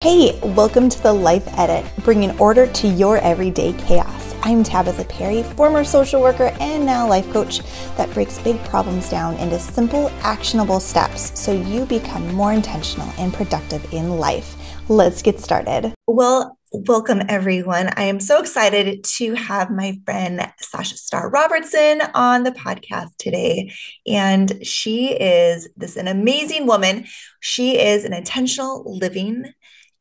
Hey, welcome to the Life Edit, bringing order to your everyday chaos. I'm Tabatha Perry, former social worker and now life coach that breaks big problems down into simple, actionable steps so you become more intentional and productive in life. Let's get started. Well, welcome everyone. I am so excited to have my friend Sasha Star Robertson on the podcast today. And she is this an amazing woman. She is an intentional living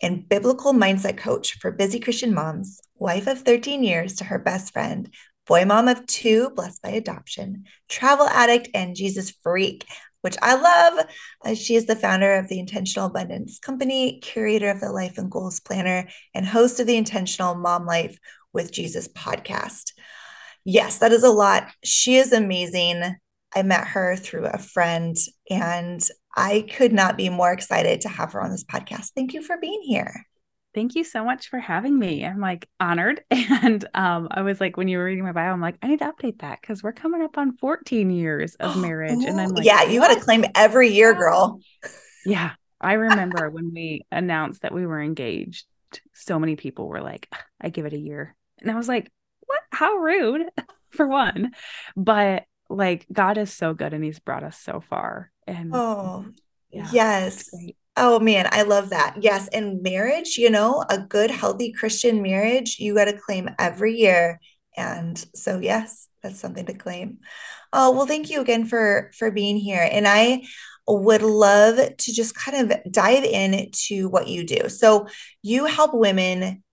and biblical mindset coach for busy Christian moms, wife of 13 years to her best friend, boy mom of two, blessed by adoption, travel addict, and Jesus freak, which I love. Uh, she is the founder of the Intentional Abundance Company, curator of the Life and Goals Planner, and host of the Intentional Mom Life with Jesus podcast. Yes, that is a lot. She is amazing. I met her through a friend, and I could not be more excited to have her on this podcast. Thank you for being here. Thank you so much for having me. I'm like honored. And um, I was like, when you were reading my bio, I'm like, I need to update that because we're coming up on 14 years of marriage. and I'm like, yeah, you got to claim every year, girl. Yeah. I remember when we announced that we were engaged, so many people were like, I give it a year. And I was like, what? How rude, for one. But like, God is so good and he's brought us so far. And oh, yeah, yes. Oh man, I love that. Yes. And marriage, you know, a good, healthy Christian marriage, you got to claim every year. And so, yes, that's something to claim. Oh, well, thank you again for for being here. And I would love to just kind of dive into what you do. So, you help women,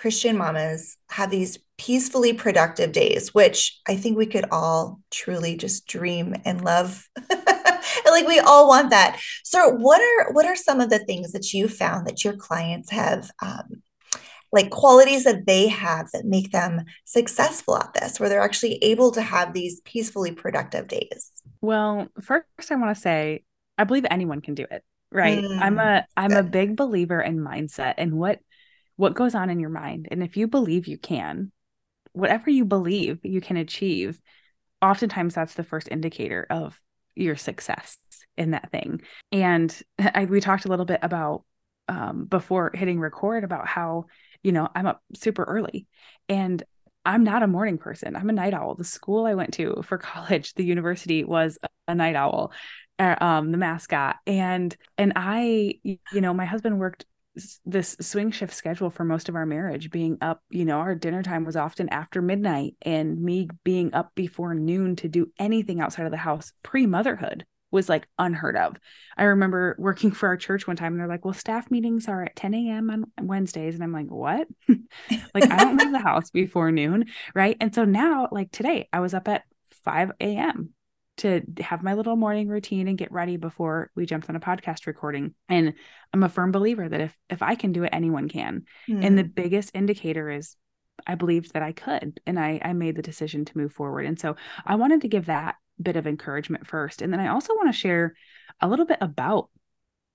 Christian mamas, have these peacefully productive days, which I think we could all truly just dream and love. like we all want that. So what are what are some of the things that you found that your clients have um, like qualities that they have that make them successful at this where they're actually able to have these peacefully productive days well first i want to say i believe anyone can do it right mm, i'm a i'm good. a big believer in mindset and what what goes on in your mind and if you believe you can whatever you believe you can achieve oftentimes that's the first indicator of your success in that thing. And I, we talked a little bit about um, before hitting record about how, you know, I'm up super early and I'm not a morning person. I'm a night owl. The school I went to for college, the university was a night owl, uh, um, the mascot. And, and I, you know, my husband worked this swing shift schedule for most of our marriage being up you know our dinner time was often after midnight and me being up before noon to do anything outside of the house pre-motherhood was like unheard of. I remember working for our church one time and they're like well staff meetings are at 10 a.m on wednesdays. And i'm like what? Like i don't leave the house before noon right? And so now like today i was up at 5 a.m to have my little morning routine and get ready before we jumped on a podcast recording. And I'm a firm believer that if if I can do it, anyone can. Mm. And the hmm. biggest indicator is I believed that I could and I I made the decision to move forward. And so I wanted to give that bit of encouragement first. And then I also want to share a little bit about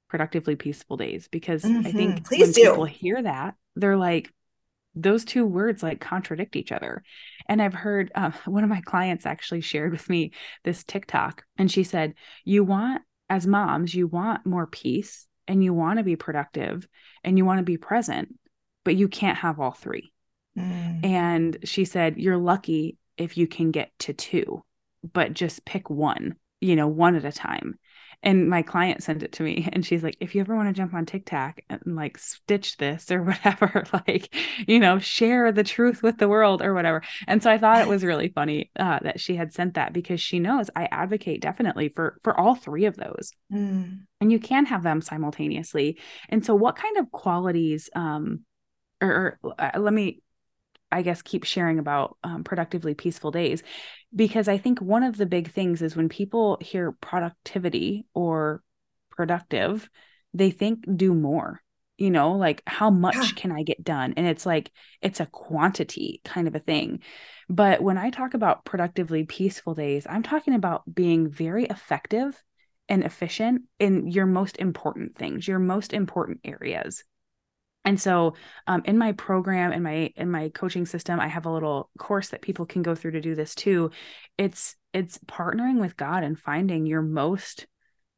productively peaceful days because mm-hmm. I think mm-hmm. Please when do. people hear that, they're like, those two words like contradict each other. And I've heard uh, one of my clients actually shared with me this TikTok, and she said, You want, as moms, you want more peace and you want to be productive and you want to be present, but you can't have all three. Mm. And she said, You're lucky if you can get to two, but just pick one, you know, one at a time and my client sent it to me and she's like if you ever want to jump on tiktok and like stitch this or whatever like you know share the truth with the world or whatever. And so i thought it was really funny uh, that she had sent that because she knows i advocate definitely for for all three of those. Mm. and you can have them simultaneously. And so what kind of qualities um or, or uh, let me I guess, keep sharing about um, productively peaceful days. Because I think one of the big things is when people hear productivity or productive, they think do more, you know, like how much yeah. can I get done? And it's like, it's a quantity kind of a thing. But when I talk about productively peaceful days, I'm talking about being very effective and efficient in your most important things, your most important areas and so um, in my program in my in my coaching system i have a little course that people can go through to do this too. It's it's partnering with god and finding your most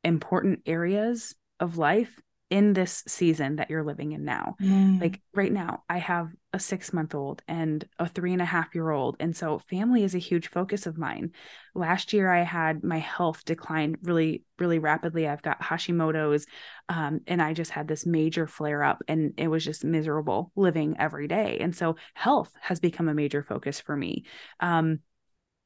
important areas of life in this season that you're living in now. Mm. Like right now, I have a six month old and a three and a half year old. And so family is a huge focus of mine. Last year, I had my health decline really, really rapidly. I've got Hashimoto's, um, and I just had this major flare up, and it was just miserable living every day. And so health has become a major focus for me. Um,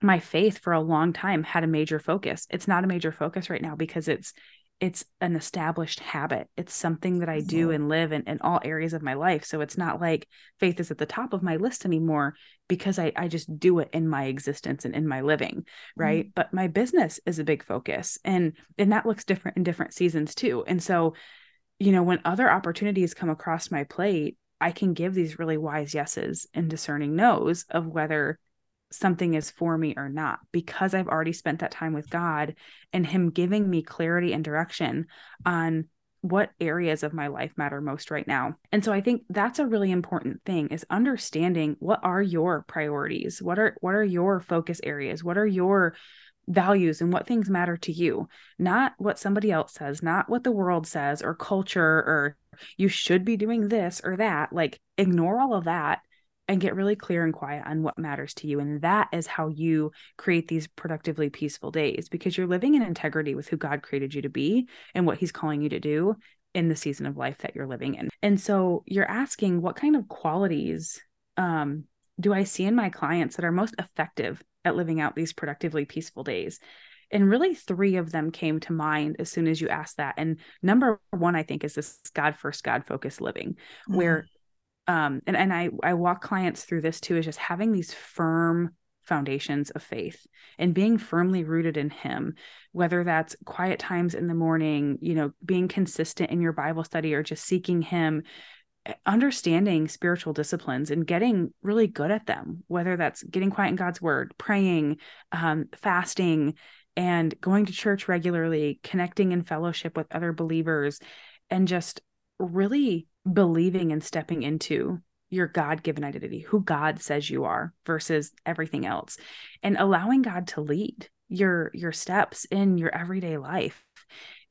my faith for a long time had a major focus. It's not a major focus right now because it's it's an established habit. It's something that I do and live in, in all areas of my life. So it's not like faith is at the top of my list anymore because I, I just do it in my existence and in my living. Right. Mm-hmm. But my business is a big focus and and that looks different in different seasons too. And so, you know, when other opportunities come across my plate, I can give these really wise yeses and discerning no's of whether something is for me or not because I've already spent that time with God and Him giving me clarity and direction on what areas of my life matter most right now. And so I think that's a really important thing is understanding what are your priorities? What are what are your focus areas? What are your values and what things matter to you? Not what somebody else says, not what the world says or culture or you should be doing this or that. Like ignore all of that and get really clear and quiet on what matters to you. And that is how you create these productively peaceful days because you're living in integrity with who God created you to be and what He's calling you to do in the season of life that you're living in. And so you're asking what kind of qualities um, do I see in my clients that are most effective at living out these productively peaceful days? And really, three of them came to mind as soon as you asked that. And number one, I think, is this God first, God focused living, mm. where um and and i i walk clients through this too is just having these firm foundations of faith and being firmly rooted in him whether that's quiet times in the morning you know being consistent in your bible study or just seeking him eh, understanding spiritual disciplines and getting really good at them whether that's getting quiet in god's word praying um, fasting and going to church regularly connecting in fellowship with other believers and just really believing and stepping into your God given identity, who God says you are versus everything else, and allowing God to lead your your steps in your everyday life.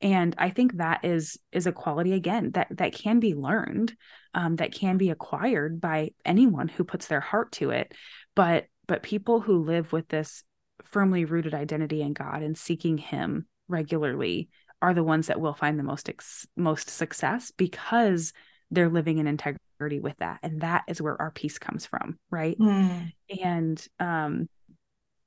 And i think that is is a quality again that that can be learned um, that can be acquired by anyone who puts their heart to it. But but people who live with this firmly rooted identity in god and seeking him regularly are the ones that will find the most ex- most success because they're living in integrity with that. And that is where our peace comes from right? Mm. and um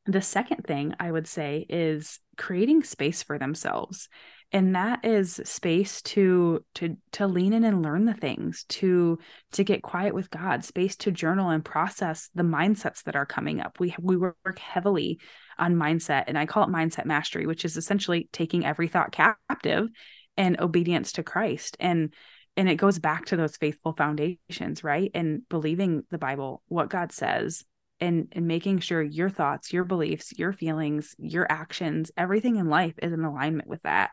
the second thing i would say is creating space for themselves. And that is space to to to lean in and learn the things to to get quiet with god space to journal and process the mindsets that are coming up. We we work heavily on mindset and i call it mindset mastery which is essentially taking every thought captive and obedience to christ. And and it goes back to those faithful foundations right? And believing the bible what god says and and making sure your thoughts your beliefs your feelings your actions everything in life is in alignment with that.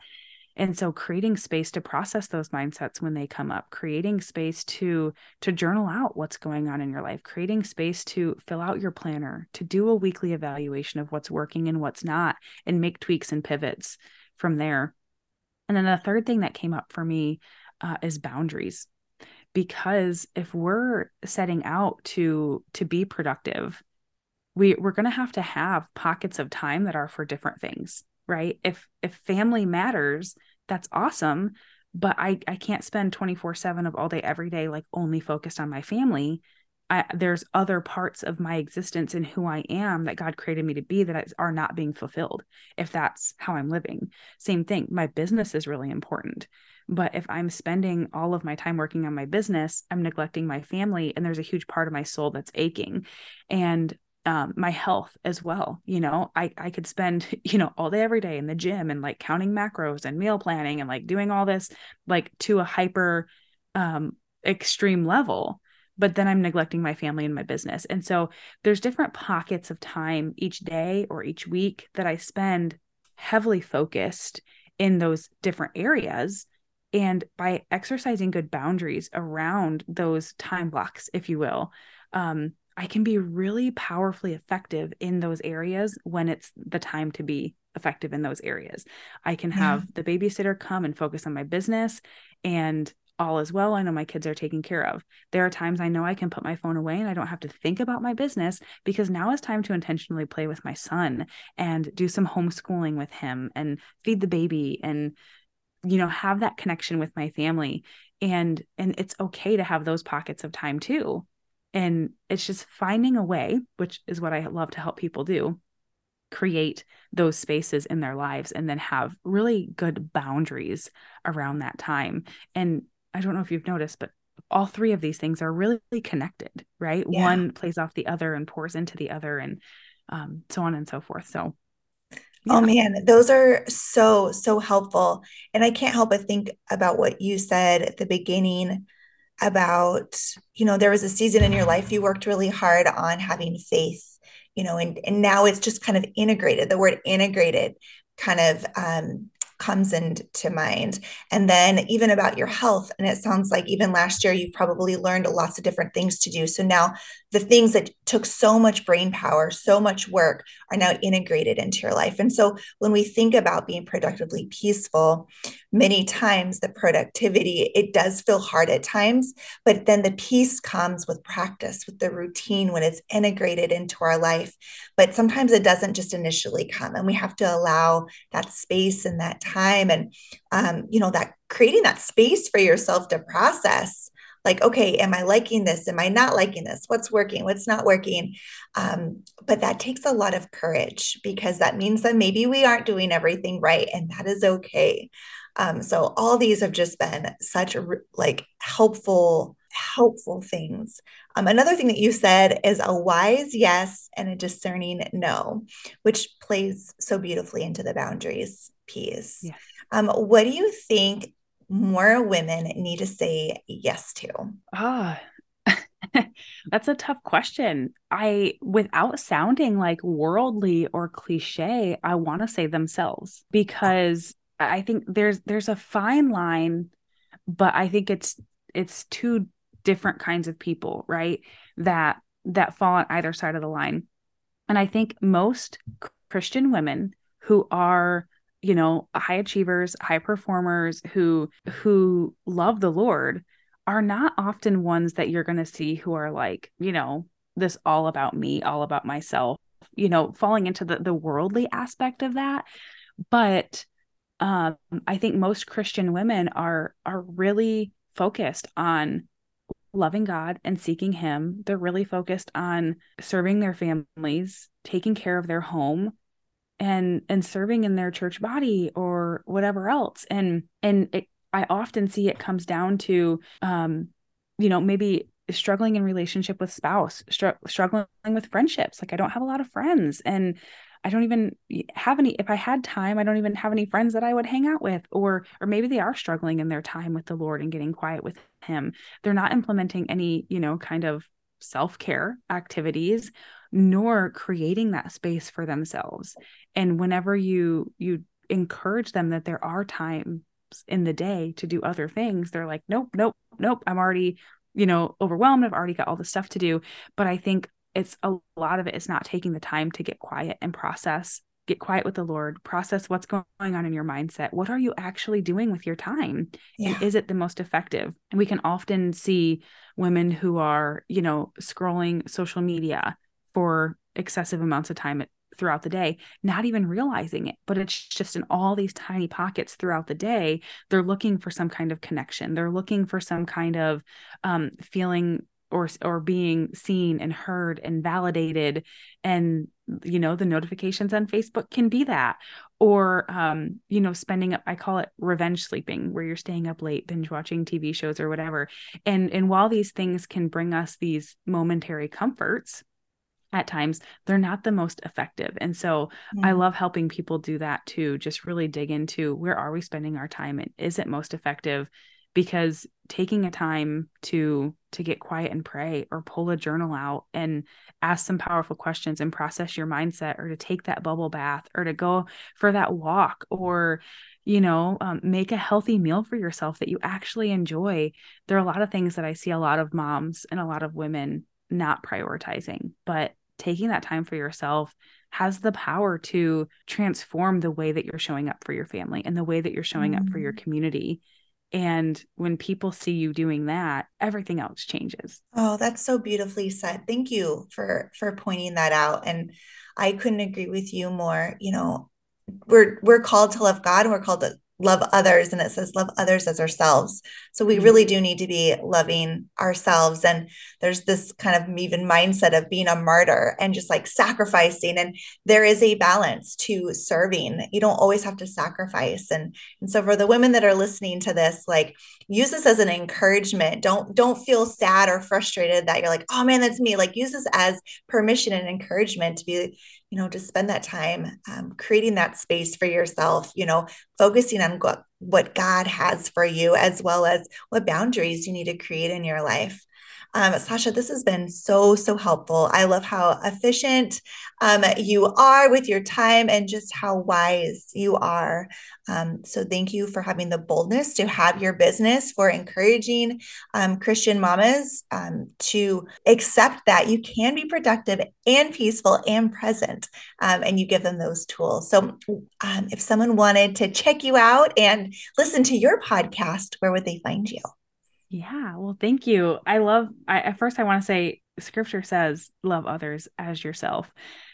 And so creating space to process those mindsets when they come up creating space to to journal out what's going on in your life creating space to fill out your planner to do a weekly evaluation of what's working and what's not and make tweaks and pivots from there. And then the third thing that came up for me uh, is boundaries. Because if we're setting out to to be productive we we're going to have to have pockets of time that are for different things right? If if family matters that's awesome but i i can't spend 24 7 of all day every day like only focused on my family I, there's other parts of my existence and who I am that God created me to be that are not being fulfilled if that's how I'm living. Same thing, my business is really important. But if I'm spending all of my time working on my business, I'm neglecting my family, and there's a huge part of my soul that's aching. And um, my health as well. You know, I I could spend you know all day every day in the gym and like counting macros and meal planning and like doing all this like to a hyper um, extreme level, but then I'm neglecting my family and my business. And so there's different pockets of time each day or each week that I spend heavily focused in those different areas and by exercising good boundaries around those time blocks, if you will, um, I can be really powerfully effective in those areas when it's the time to be effective in those areas. I can have yeah. the babysitter come and focus on my business and all is well. I know my kids are taken care of. There are times I know I can put my phone away and I don't have to think about my business because now it's time to intentionally play with my son and do some homeschooling with him and feed the baby and you know have that connection with my family and and it's okay to have those pockets of time too and it's just finding a way which is what I love to help people do create those spaces in their lives and then have really good boundaries around that time and I don't know if you've noticed, but all three of these things are really connected, right? Yeah. One plays off the other and pours into the other, and um, so on and so forth. So, oh, yeah. oh man, those are so, so helpful. And I can't help but think about what you said at the beginning about, you know, there was a season in your life you worked really hard on having faith, you know, and, and now it's just kind of integrated. The word integrated kind of um, comes into mind. And then even about your health. And it sounds like even last year, you've probably learned lots of different things to do. So now the things that took so much brain power, so much work are now integrated into your life. And so when we think about being productively peaceful, many times the productivity, it does feel hard at times, but then the peace comes with practice, with the routine when it's integrated into our life. But sometimes it doesn't just initially come, and we have to allow that space and that time and, um, you know, that creating that space for yourself to process like okay am i liking this? Am i not liking this? What's working? What's not working? Um, but that takes a lot of courage because that means that maybe we aren't doing everything right and that is okay. Um, so all these have just been such like helpful helpful things. Um, another thing that you said is a wise yes and a discerning no which plays so beautifully into the boundaries piece yes. um, what do you think more women need to say yes to? Ah, that's a tough question. I, without sounding like worldly or cliche, I want to say themselves because I think there's there's a fine line, but I think it's it's two different kinds of people, right? That that fall on either side of the line. And I think most Christian women who are you know high achievers high performers who who love the lord are not often ones that you're going to see who are like you know this all about me all about myself you know falling into the the worldly aspect of that. But um i think most christian women are are really focused on loving god and seeking him. They're really focused on serving their families taking care of their home and and serving in their church body or whatever else. And and it, i often see it comes down to um you know maybe struggling in relationship with spouse str- struggling with friendships. Like i don't have a lot of friends and i don't even have any if i had time i don't even have any friends that i would hang out with or or maybe they are struggling in their time with the lord and getting quiet with him. They're not implementing any you know kind of self-care activities nor creating that space for themselves and whenever you you encourage them that there are times in the day to do other things they're like nope nope nope i'm already you know overwhelmed i've already got all the stuff to do. But i think it's a lot of it is not taking the time to get quiet and process get quiet with the lord process what's going on in your mindset. What are you actually doing with your time? Yeah. and is it the most effective? And we can often see women who are you know scrolling social media for excessive amounts of time throughout the day, not even realizing it. But it's just in all these tiny pockets throughout the day. They're looking for some kind of connection. They're looking for some kind of um, feeling or or being seen and heard and validated and you know the notifications on facebook can be that or um you know spending up i call it revenge sleeping where you're staying up late binge watching tv shows or whatever and and while these things can bring us these momentary comforts at times they're not the most effective and so mm. i love helping people do that too just really dig into where are we spending our time and is it most effective because taking a time to to get quiet and pray or pull a journal out and ask some powerful questions and process your mindset or to take that bubble bath or to go for that walk or you know um, make a healthy meal for yourself that you actually enjoy there are a lot of things that i see a lot of moms and a lot of women not prioritizing but taking that time for yourself has the power to transform the way that you're showing up for your family and the way that you're showing mm. up for your mm. community And when people see you doing that, everything else changes. Oh, that's so beautifully said. Thank you for for pointing that out. And I couldn't agree with you more. You know, we're we're called to love God and we're called to love others and it says love others as ourselves. So we mm-hmm. really do need to be loving ourselves and there's this kind of even mindset of being a martyr and just like sacrificing and there is a balance to serving. You don't always have to sacrifice and and so for the women that are listening to this like use this as an encouragement. Don't don't feel sad or frustrated that you're like oh man that's me. Like use this as permission and encouragement to be you know, to spend that time um, creating that space for yourself, you know, focusing on what, what God has for you, as well as what boundaries you need to create in your life. Um, Sasha, this has been so, so helpful. I love how efficient um, you are with your time and just how wise you are. Um, so, thank you for having the boldness to have your business, for encouraging um, Christian mamas um, to accept that you can be productive and peaceful and present, um, and you give them those tools. So, if someone wanted to check you out and listen to your podcast, where would they find you? Yeah, well, thank you. I love, I, at first, I want to say scripture says, love others as yourself.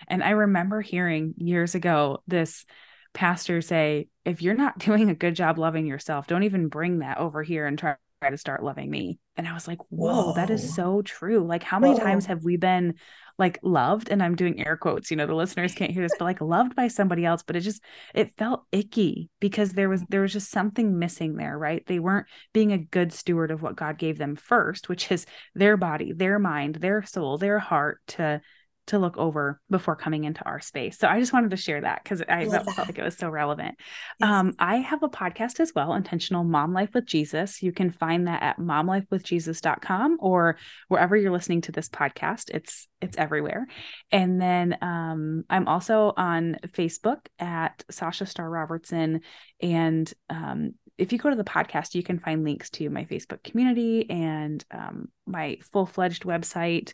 And I remember hearing years ago this pastor say, if you're not doing a good job loving yourself, don't even bring that over here and try try to start loving me. And I was like, whoa, whoa. that is so true. Like, how many whoa. times have we been like loved? And I'm doing air quotes, you know, the listeners can't hear this, but like loved by somebody else, but it just, it felt icky because there was, there was just something missing there, right? They weren't being a good steward of what God gave them first, which is their body, their mind, their soul, their heart to to look over before coming into our space. So I just wanted to share that because I felt, felt, like it was so relevant. Yes. Um, I have a podcast as well, Intentional Mom Life with Jesus. You can find that at momlifewithjesus.com or wherever you're listening to this podcast. It's it's everywhere. And then um, I'm also on Facebook at Sasha Star Robertson. And um, if you go to the podcast, you can find links to my Facebook community and um, my full fledged website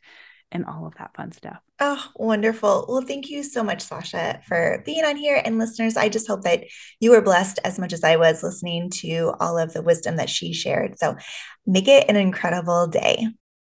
and all of that fun stuff. Oh, wonderful. Well, thank you so much, Sasha, for being on here. And listeners, I just hope that you were blessed as much as I was listening to all of the wisdom that she shared. So make it an incredible day.